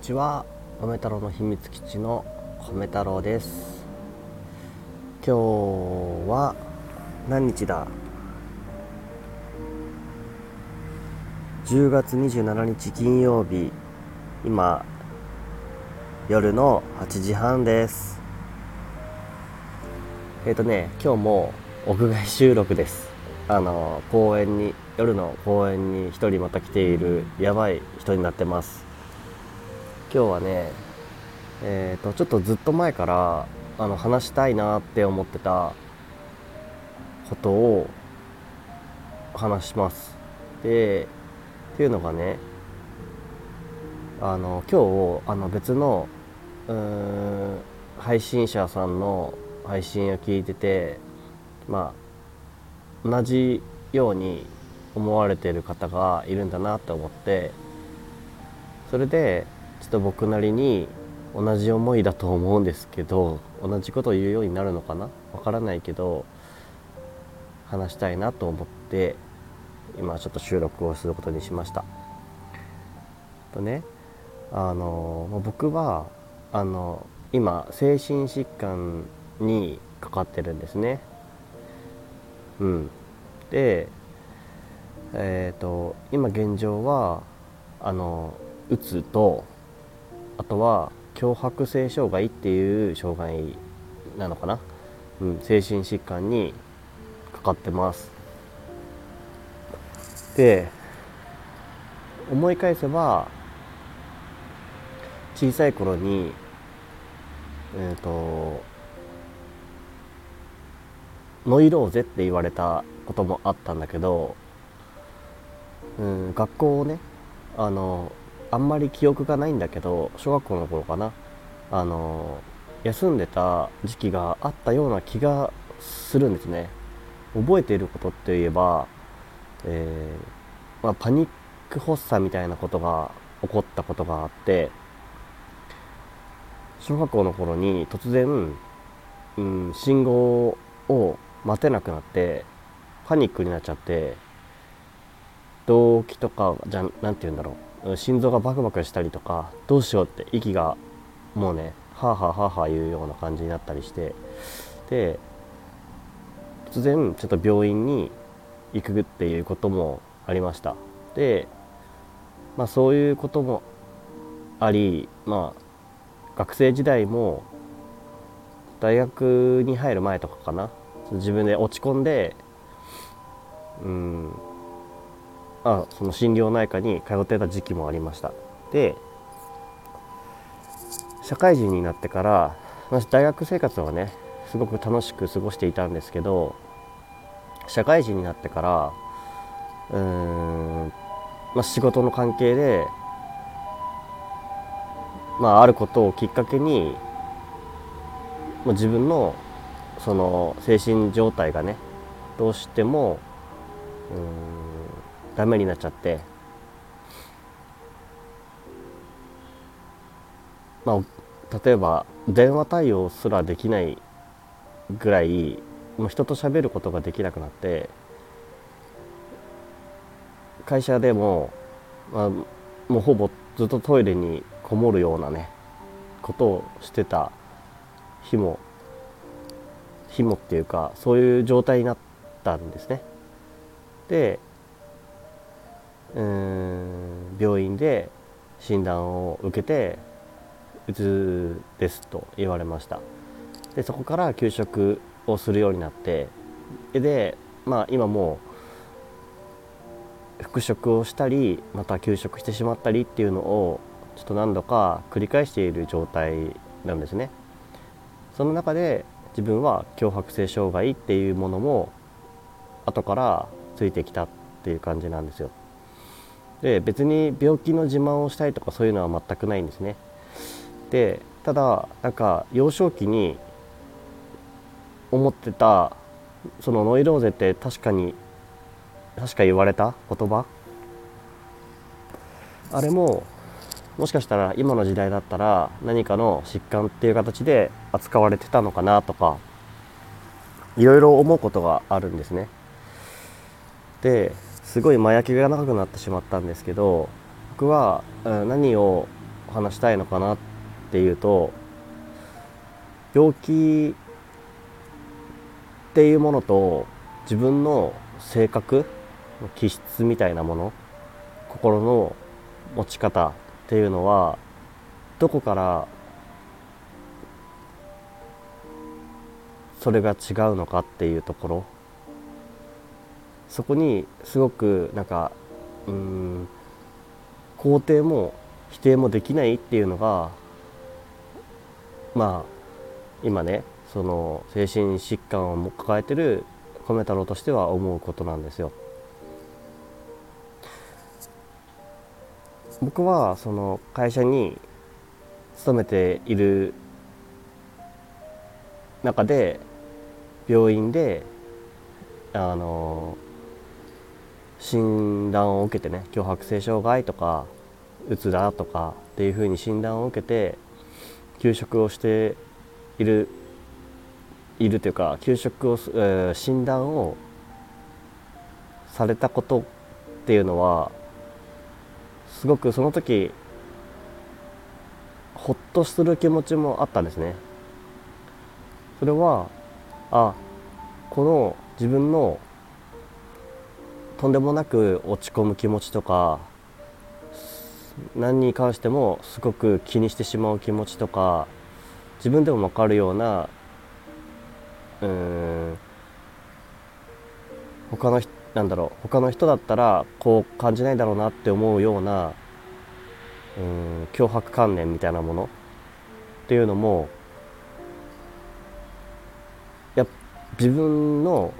ちは。米太郎の秘密基地の米太郎です。今日は何日だ？10月27日金曜日。今夜の8時半です。えっ、ー、とね今日も屋外収録です。あの公園に夜の公園に1人また来ているやばい人になってます。今日はねえっ、ー、とちょっとずっと前からあの話したいなって思ってたことを話します。でっていうのがねあの今日あの別のうん配信者さんの配信を聞いててまあ同じように思われてる方がいるんだなと思ってそれでちょっと僕なりに同じ思いだと思うんですけど同じことを言うようになるのかな？わからないけど話したいなと思って今ちょっと収録をすることにしました。とねあの僕はあの今精神疾患にかかってるんですね。うん、でえっ、ー、と今現状はあのうつとあとは強迫性障害っていう障害なのかな、うん、精神疾患にかかってます。で思い返せば小さい頃にえっ、ー、とノイローゼって言われたこともあったんだけど、うん、学校をねあのあんまり記憶がないんだけど小学校の頃かな。あの休んでた時期があったような気がするんですね。覚えていることって言えば、えー、まあ、パニック発作みたいなことが起こったことがあって小学校の頃に突然、うん、信号を待てなくなってパニックになっちゃって動悸とかじゃ何て言うんだろう。心臓がバクバクしたりとかどうしようって息がもうねはあはあはあはあいうような感じになったりしてで突然ちょっと病院に行くっていうこともありました。でまあそういうこともありまあ学生時代も大学に入る前とかかな。自分で落ち込んでうんあその心療内科に通ってた時期もありました。で社会人になってから私大学生活はねすごく楽しく過ごしていたんですけど社会人になってからうーん、まあ、仕事の関係で、まあ、あることをきっかけに、まあ、自分のその精神状態がねどうしてもうんダメになっちゃってまあ例えば電話対応すらできないぐらいもう人と喋ることができなくなって会社でも、まあ、もうほぼずっとトイレにこもるようなねことをしてた日も日もっていうかそういう状態になったんですね。でうん病院で診断を受けてうつですと言われました。でそこから休職をするようになってでまあ今もう復職をしたりまた休職してしまったりっていうのをちょっと何度か繰り返している状態なんですね。その中で自分は強迫性障害っていうものも後からついてきたっていう感じなんですよ。で別に病気の自慢をしたいとかそういうのは全くないんですね。でただなんか幼少期に思ってたそのノイローゼって確かに確か言われた？言葉？あれももしかしたら今の時代だったら何かの疾患っていう形で扱われてたのかなとかいろいろ思うことがあるんですね。ですごい前焼きが長くなってしまったんですけど僕は何を話したいのかなっていうと病気っていうものと自分の性格気質みたいなもの心の持ち方っていうのはどこからそれが違うのかっていうところ。そこにすごくなんかうん肯定も否定もできないっていうのがまあ今ねその精神疾患を抱えてる米太郎としては思うことなんですよ。僕はその会社に勤めている中で病院であの診断を受けてね強迫性障害とかうつだとかっていうふうに診断を受けて休職をしているいるというか休職を、えー、診断をされた。ことっていうのはすごくその時ほっとする気持ちもあった。んですね。それはあこの自分のとんでもなく落ち込む気持ちとか何に関してもすごく気にしてしまう気持ちとか自分でも分かるようなうん他のなんだろう他の人だったらこう感じないだろうなって思うようなうん脅迫観念みたいなものっていうのもや自分の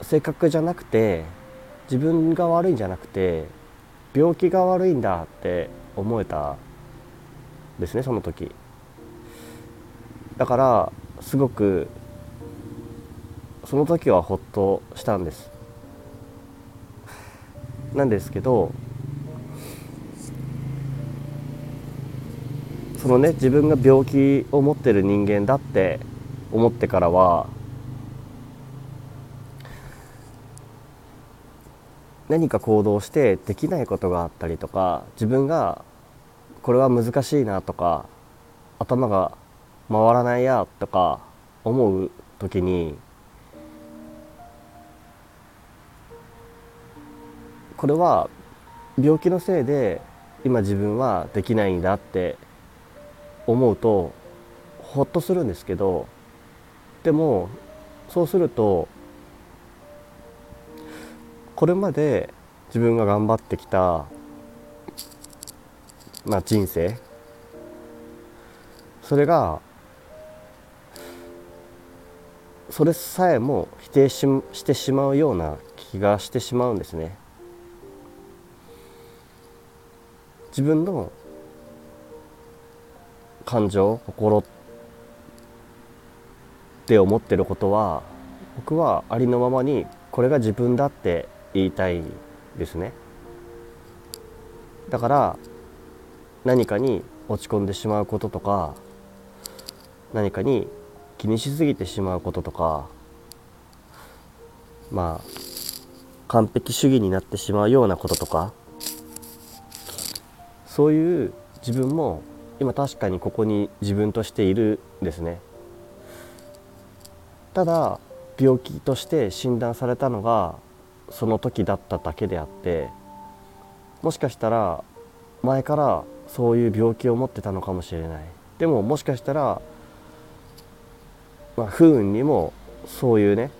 性格じゃなくて自分が悪いんじゃなくて病気が悪いんだって思えたですねその時。だからすごくその時はほっとしたんです。なんですけどそのね自分が病気を持ってる人間だって思ってからは何か行動してできないことがあったりとか自分がこれは難しいなとか頭が回らないやとか思う時にこれは病気のせいで今自分はできないんだって思うとほっとするんですけどでもそうするとこれまで自分が頑張ってきた、まあ、人生それがそれさえも否定ししてしまうような気がしてしまうんですね。自分の感情心って思ってることは僕はありのままにこれが自分だって言いたいですね。だから何かに落ち込んでしまうこととか何かに気にしすぎてしまうこととかまあ完璧主義になってしまうようなこととかそういう自分も今確かにここに自分としているんですね。ただ病気として診断されたのがその時だっただけであってもしかしたら前からそういう病気を持ってたのかもしれない。でももしかしたら、まあ、不運にもそういうね、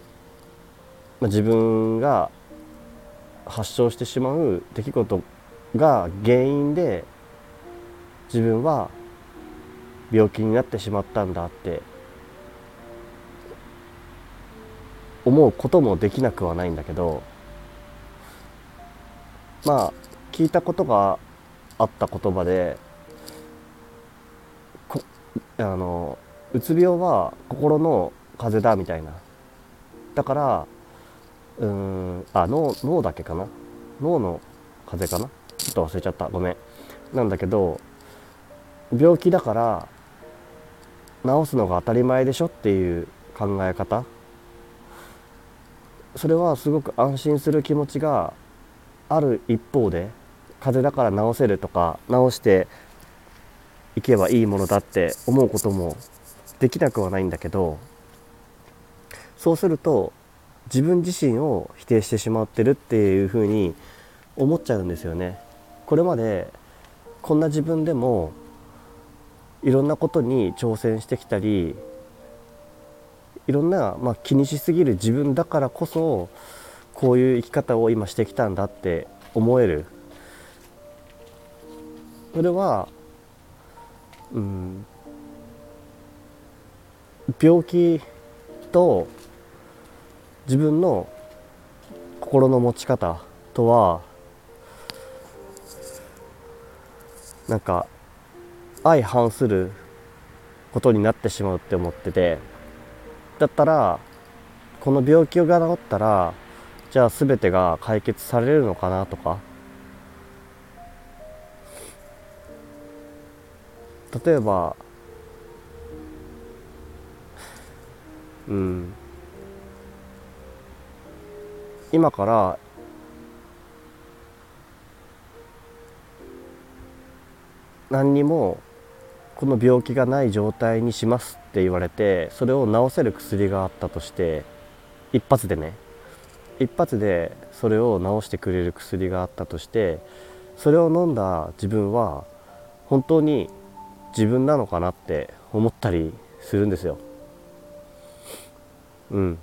まあ、自分が発症してしまう出来事が原因で自分は病気になってしまったんだって思うこともできなくはないんだけどまあ聞いたことがあった言葉であのうつ病は心の風邪だみたいな。だからうんあ脳脳だけかな？脳の風邪かな？ちょっと忘れちゃった。ごめん。なんだけど病気だから治すのが当たり前でしょっていう考え方。それはすごく安心する気持ちがある一方で風邪だから治せるとか治していけばいいものだって思うこともできなくはないんだけどそうすると自分自身を否定してしまってるっていうふうに思っちゃうんですよね。これまでこんな自分でもいろんなことに挑戦してきたりいろんな、まあ、気にしすぎる自分だからこそこういう生き方を今してきたんだって思える。それはうん病気と自分の心の持ち方とはなんか相反することになってしまうって思ってて。だったらこの病気が治ったらじゃあ全てが解決されるのかなとか。例えばうん。今から何にもこの病気がない状態にしますって言われてそれを治せる薬があったとして一発でね一発でそれを治してくれる薬があったとしてそれを飲んだ自分は本当に自分なのかなって思ったりするんですよ。うん、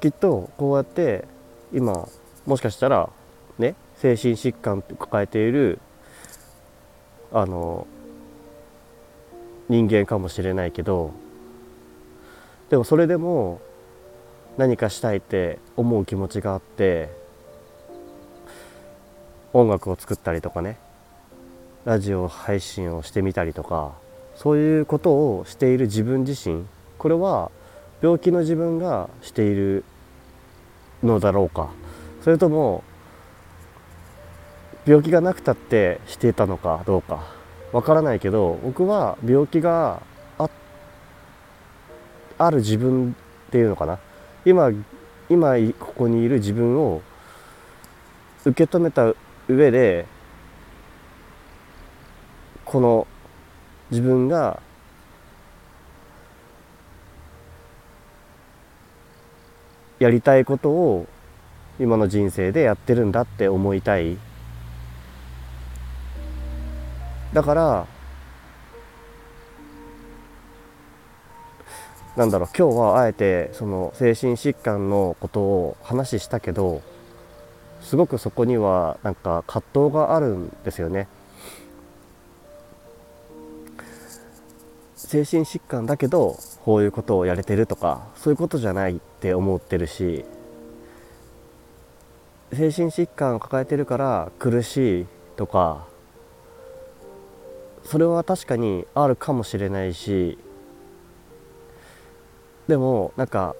きっとこうやって今もしかしたらね精神疾患抱えているあの人間かもしれないけどでもそれでも何かしたいって思う気持ちがあって音楽を作ったりとかねラジオ配信をしてみたりとかそういうことをしている自分自身これは病気の自分がしているのだろうか。それとも病気がなくたってしていたのかどうか。わからないけど僕は病気がある自分っていうのかな。今今ここにいる自分を受け止めた上でこの自分がやりたいことを今の人生でやってるんだって思いたい。だからなんだろう今日はあえてその精神疾患のことを話したけどすごくそこにはなんか葛藤があるんですよね。精神疾患だけどこういうことをやれてるとかそういうことじゃないって思ってるし精神疾患を抱えてるから苦しいとかそれは確かにあるかもしれないしでもなんか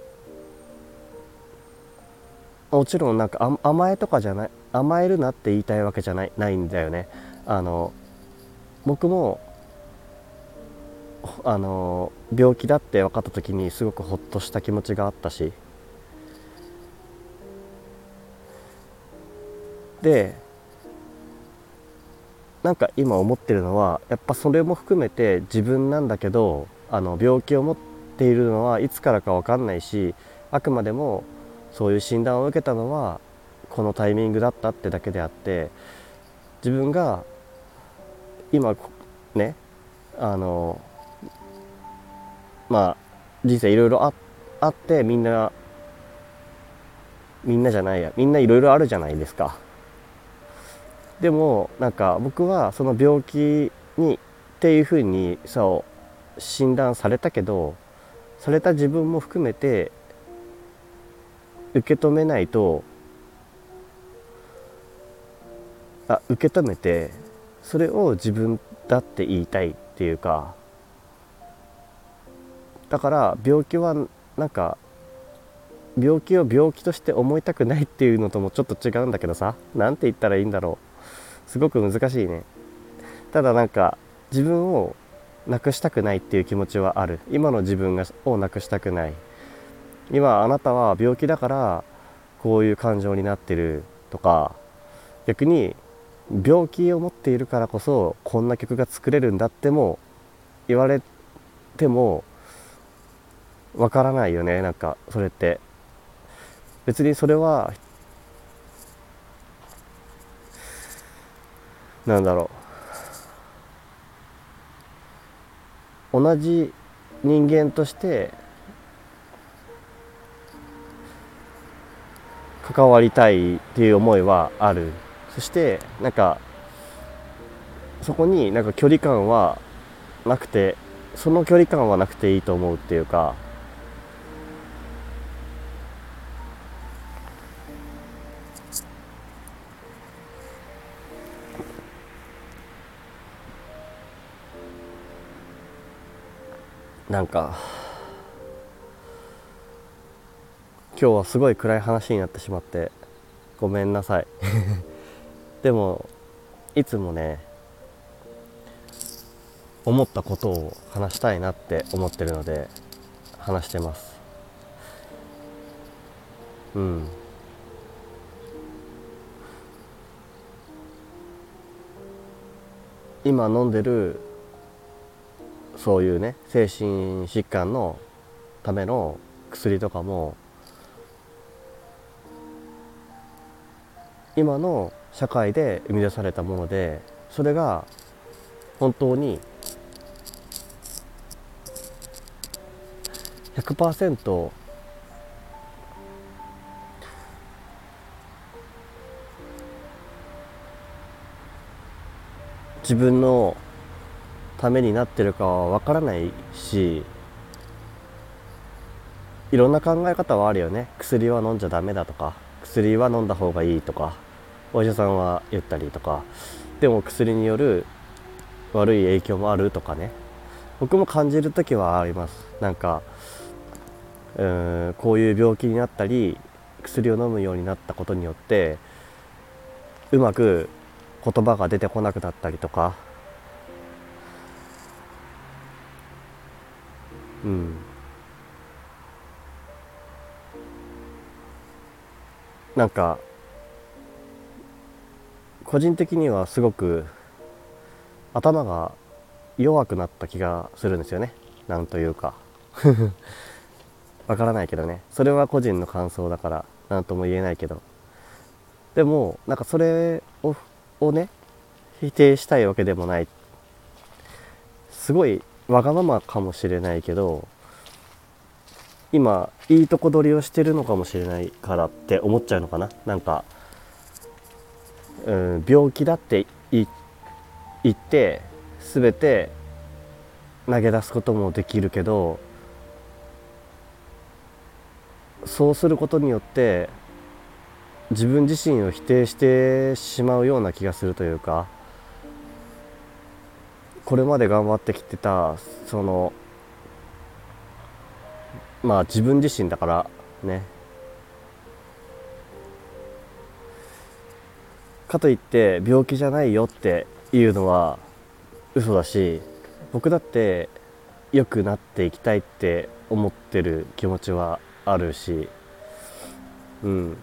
もちろんなんか甘えとかじゃない甘えるなって言いたいわけじゃないないんだよね。あの僕もあの病気だって分かった時にすごくほっとした気持ちがあったし。でなんか今思ってるのはやっぱそれも含めて自分なんだけどあの病気を持ってているのはいつからか分かんないしあくまでもそういう診断を受けたのはこのタイミングだったってだけであって自分が今ねあのまあ人生いろいろあってみんなみんなじゃないやみんないろいろあるじゃないですか。でもなんか僕はその病気にっていうふうにそう診断されたけどされた自分も含めて受け止めないとあ受け止めてそれを自分だって言いたいっていうかだから病気はなんか病気を病気として思いたくないっていうのともちょっと違うんだけどさ何て言ったらいいんだろう。すごく難しいね。ただなんか自分をなくしたくないっていう気持ちはある。今の自分がをなくしたくない。今あなたは病気だからこういう感情になってるとか逆に病気を持っているからこそこんな曲が作れるんだっても言われてもわからないよね。なんかそれって。別にそれはなんだろう。同じ人間として関わりたいっていう思いはある。そしてなんかそこになんか距離感はなくてその距離感はなくていいと思うっていうかなんか今日はすごい暗い話になってしまってごめんなさい。でもいつもね思ったことを話したいなって思ってるので話してます。うん。今飲んでるそういうね精神疾患のための薬とかも今の社会で生み出されたものでそれが本当に100%自分のためになってるかはわからないしいろんな考え方はあるよね。薬は飲んじゃダメだとか薬は飲んだ方がいいとかお医者さんは言ったりとか。でも薬による悪い影響もあるとかね。僕も感じる時はあります。なんかうーんこういう病気になったり薬を飲むようになったことによってうまく言葉が出てこなくなったりとかうん。なんか個人的にはすごく頭が弱くなった気がするんですよね。なんというか。わからないけどね。それは個人の感想だから何とも言えないけど。でもなんかそれををね否定したいわけでもない。すごいわがままかもしれないけど今いいとこ取りをしてるのかもしれないからって思っちゃうのかな？なんか、うん、病気だって言って全て投げ出すこともできるけどそうすることによって自分自身を否定してしまうような気がするというかこれまで頑張ってきてたそのまあ自分自身だからね。かといって病気じゃないよっていうのは嘘だし僕だって良くなっていきたいって思ってる気持ちはあるしうん。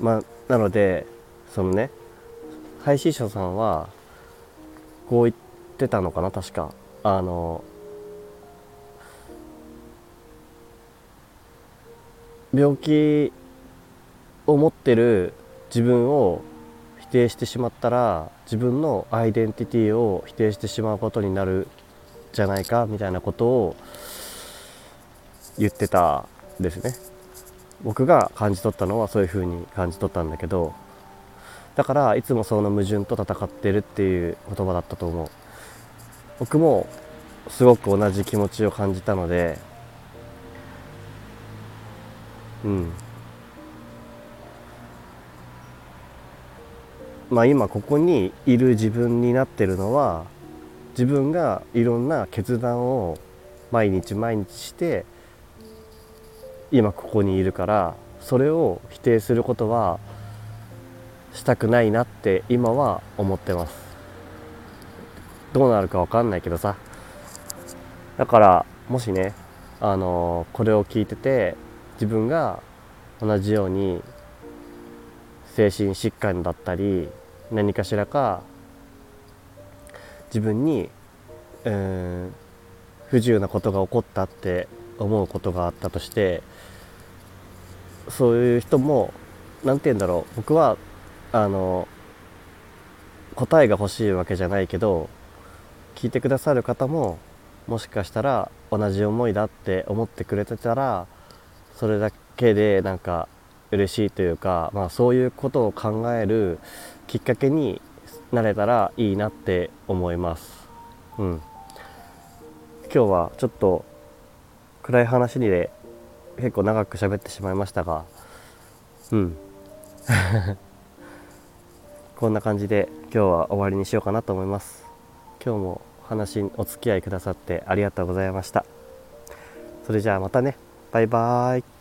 まあなのでそのね配信者さんはこう言ってたのかな？確か。あの病気を持ってる自分を否定してしまったら自分のアイデンティティを否定してしまうことになるじゃないかみたいなことを言ってたですね。僕が感じ取ったのはそういうふうに感じ取ったんだけどだからいつもその矛盾と戦ってるっていう言葉だったと思う。僕もすごく同じ気持ちを感じたのでうん。まあ今ここにいる自分になってるのは自分がいろんな決断を毎日毎日して今ここにいるからそれを否定することはしたくないなって今は思ってます。どうなるか分かんないけどさ。だからもしねあのこれを聞いてて自分が同じように精神疾患だったり何かしらか自分に、えー不自由なことが起こったって思うことがあったとしてそういう人も何て言うんだろう僕はあの答えが欲しいわけじゃないけど聞いてくださる方ももしかしたら同じ思いだって思ってくれてたらそれだけでなんか嬉しいというか、まあ、そういうことを考えるきっかけになれたらいいなって思います。うん今日はちょっと暗い話にで結構長く喋ってしまいましたがうん こんな感じで今日は終わりにしようかなと思います。今日も話にお付き合いくださってありがとうございました。それじゃあまたね。バイバーイ。